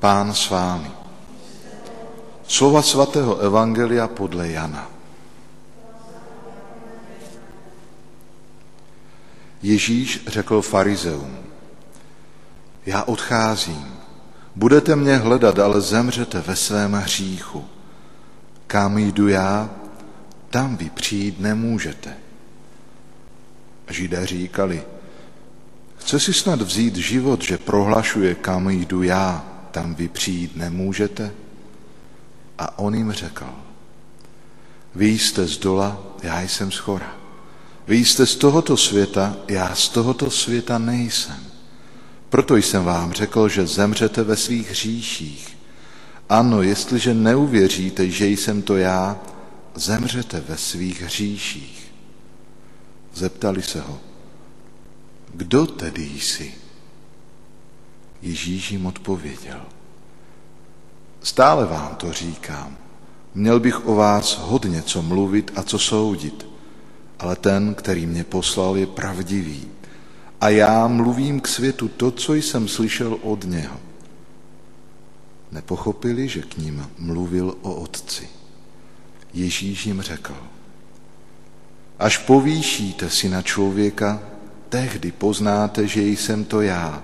Pán s vámi. Slova svatého Evangelia podle Jana. Ježíš řekl farizeum, já odcházím, budete mě hledat, ale zemřete ve svém hříchu. Kam jdu já, tam vy přijít nemůžete. Židé říkali, chce si snad vzít život, že prohlašuje, kam jdu já, tam vy přijít nemůžete? A on jim řekl, vy jste z dola, já jsem z chora. Vy jste z tohoto světa, já z tohoto světa nejsem. Proto jsem vám řekl, že zemřete ve svých hříších. Ano, jestliže neuvěříte, že jsem to já, zemřete ve svých hříších. Zeptali se ho, kdo tedy jsi? Ježíš jim odpověděl, stále vám to říkám, měl bych o vás hodně co mluvit a co soudit, ale ten, který mě poslal, je pravdivý. A já mluvím k světu to, co jsem slyšel od něho. Nepochopili, že k ním mluvil o otci. Ježíš jim řekl, až povýšíte si na člověka, tehdy poznáte, že jsem to já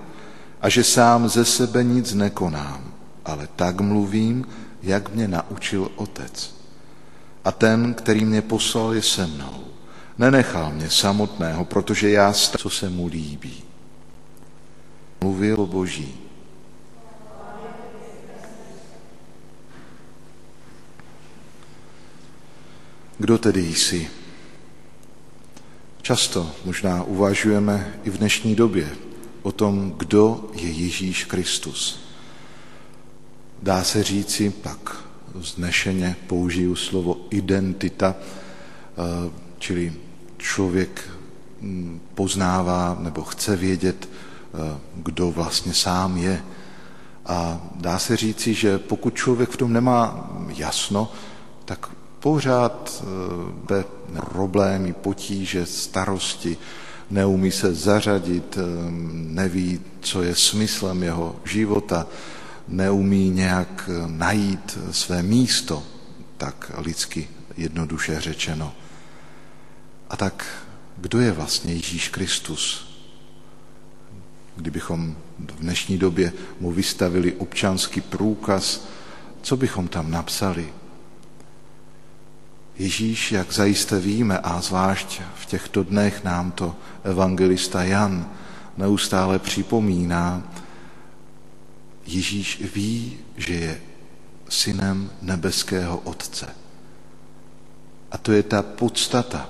a že sám ze sebe nic nekonám, ale tak mluvím, jak mě naučil otec. A ten, který mě poslal, je se mnou. Nenechal mě samotného, protože já stám, co se mu líbí. Mluvil o Boží. Kdo tedy jsi? Často možná uvažujeme i v dnešní době o tom, kdo je Ježíš Kristus. Dá se říci, pak znešeně použiju slovo identita, eh, čili člověk hm, poznává nebo chce vědět, eh, kdo vlastně sám je. A dá se říci, že pokud člověk v tom nemá jasno, tak pořád be eh, problémy, potíže, starosti, neumí se zařadit, eh, neví, co je smyslem jeho života, neumí nějak najít své místo, tak lidsky jednoduše řečeno. A tak kdo je vlastně Ježíš Kristus? Kdybychom v dnešní době mu vystavili občanský průkaz, co bychom tam napsali? Ježíš, jak zajisté víme, a zvlášť v těchto dnech nám to evangelista Jan neustále připomíná, Ježíš ví, že je synem nebeského Otce. A to je ta podstata,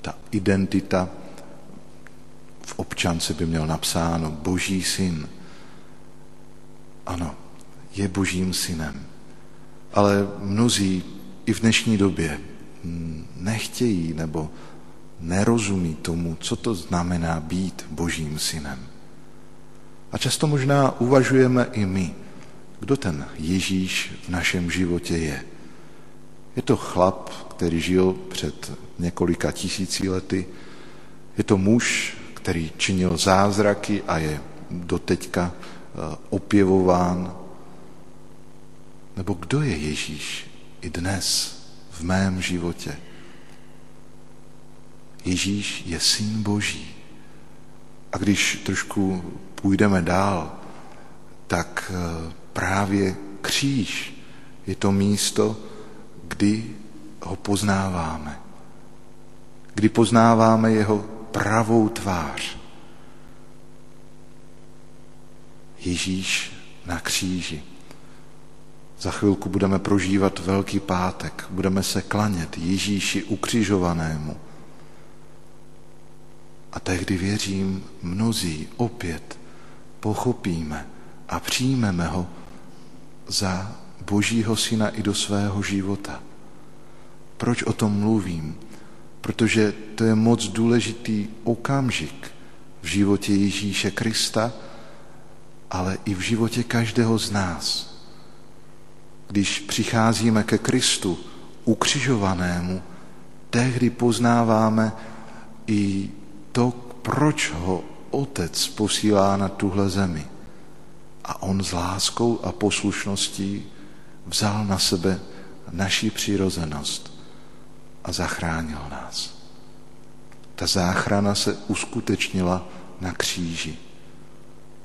ta identita v občance by měl napsáno Boží syn. Ano, je Božím synem. Ale mnozí i v dnešní době nechtějí nebo nerozumí tomu, co to znamená být Božím synem. A často možná uvažujeme i my, kdo ten Ježíš v našem životě je. Je to chlap, který žil před několika tisíci lety. Je to muž, který činil zázraky a je doteďka eh, opěvován. Nebo kdo je Ježíš i dnes v mém životě? Ježíš je syn Boží. A když trošku půjdeme dál, tak eh, právě kříž je to místo, kdy ho poznáváme. Kdy poznáváme jeho pravou tvář. Ježíš na kříži. Za chvilku budeme prožívat Velký pátek, budeme se klanět Ježíši ukřižovanému. A tehdy věřím, mnozí opět pochopíme a přijmeme ho za Božího syna i do svého života. Proč o tom mluvím? Protože to je moc důležitý okamžik v životě Ježíše Krista, ale i v životě každého z nás. Když přicházíme ke Kristu, ukřižovanému, tehdy poznáváme i to, proč ho Otec posílá na tuhle zemi. a on s láskou a poslušností vzal na sebe naši přirozenost a zachránil nás. Ta záchrana se uskutečnila na kříži.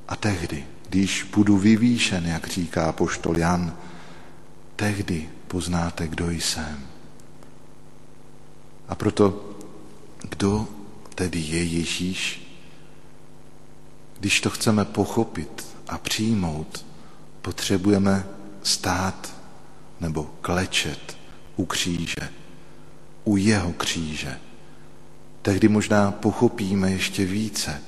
A tehdy, když budu vyvýšen, jak říká poštol Jan, tehdy poznáte, kdo jsem. A proto, kdo tedy je Ježíš? Když to chceme pochopit a přijmout, potřebujeme stát nebo klečet u kříže, u jeho kříže. Tehdy možná pochopíme ještě více,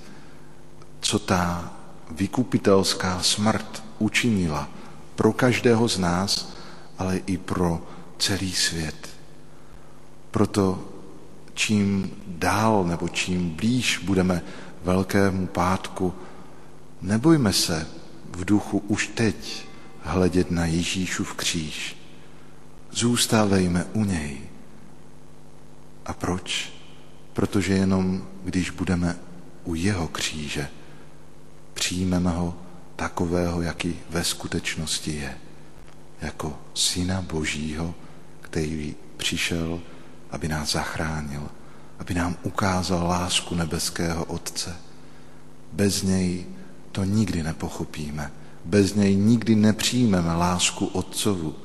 co ta vykupitelská smrt učinila pro každého z nás, ale i pro celý svět. Proto čím dál nebo čím blíž budeme Velkému pátku, nebojme se v duchu už teď hledět na Ježíšův kříž. Zůstávejme u něj. A proč? Protože jenom když budeme u jeho kříže, přijmeme ho takového, jaký ve skutečnosti je. Jako syna Božího, který přišel, aby nás zachránil, aby nám ukázal lásku nebeského Otce. Bez něj to nikdy nepochopíme. Bez něj nikdy nepřijmeme lásku Otcovu.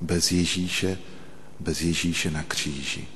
Bez Ježíše, bez Ježíše na kříži.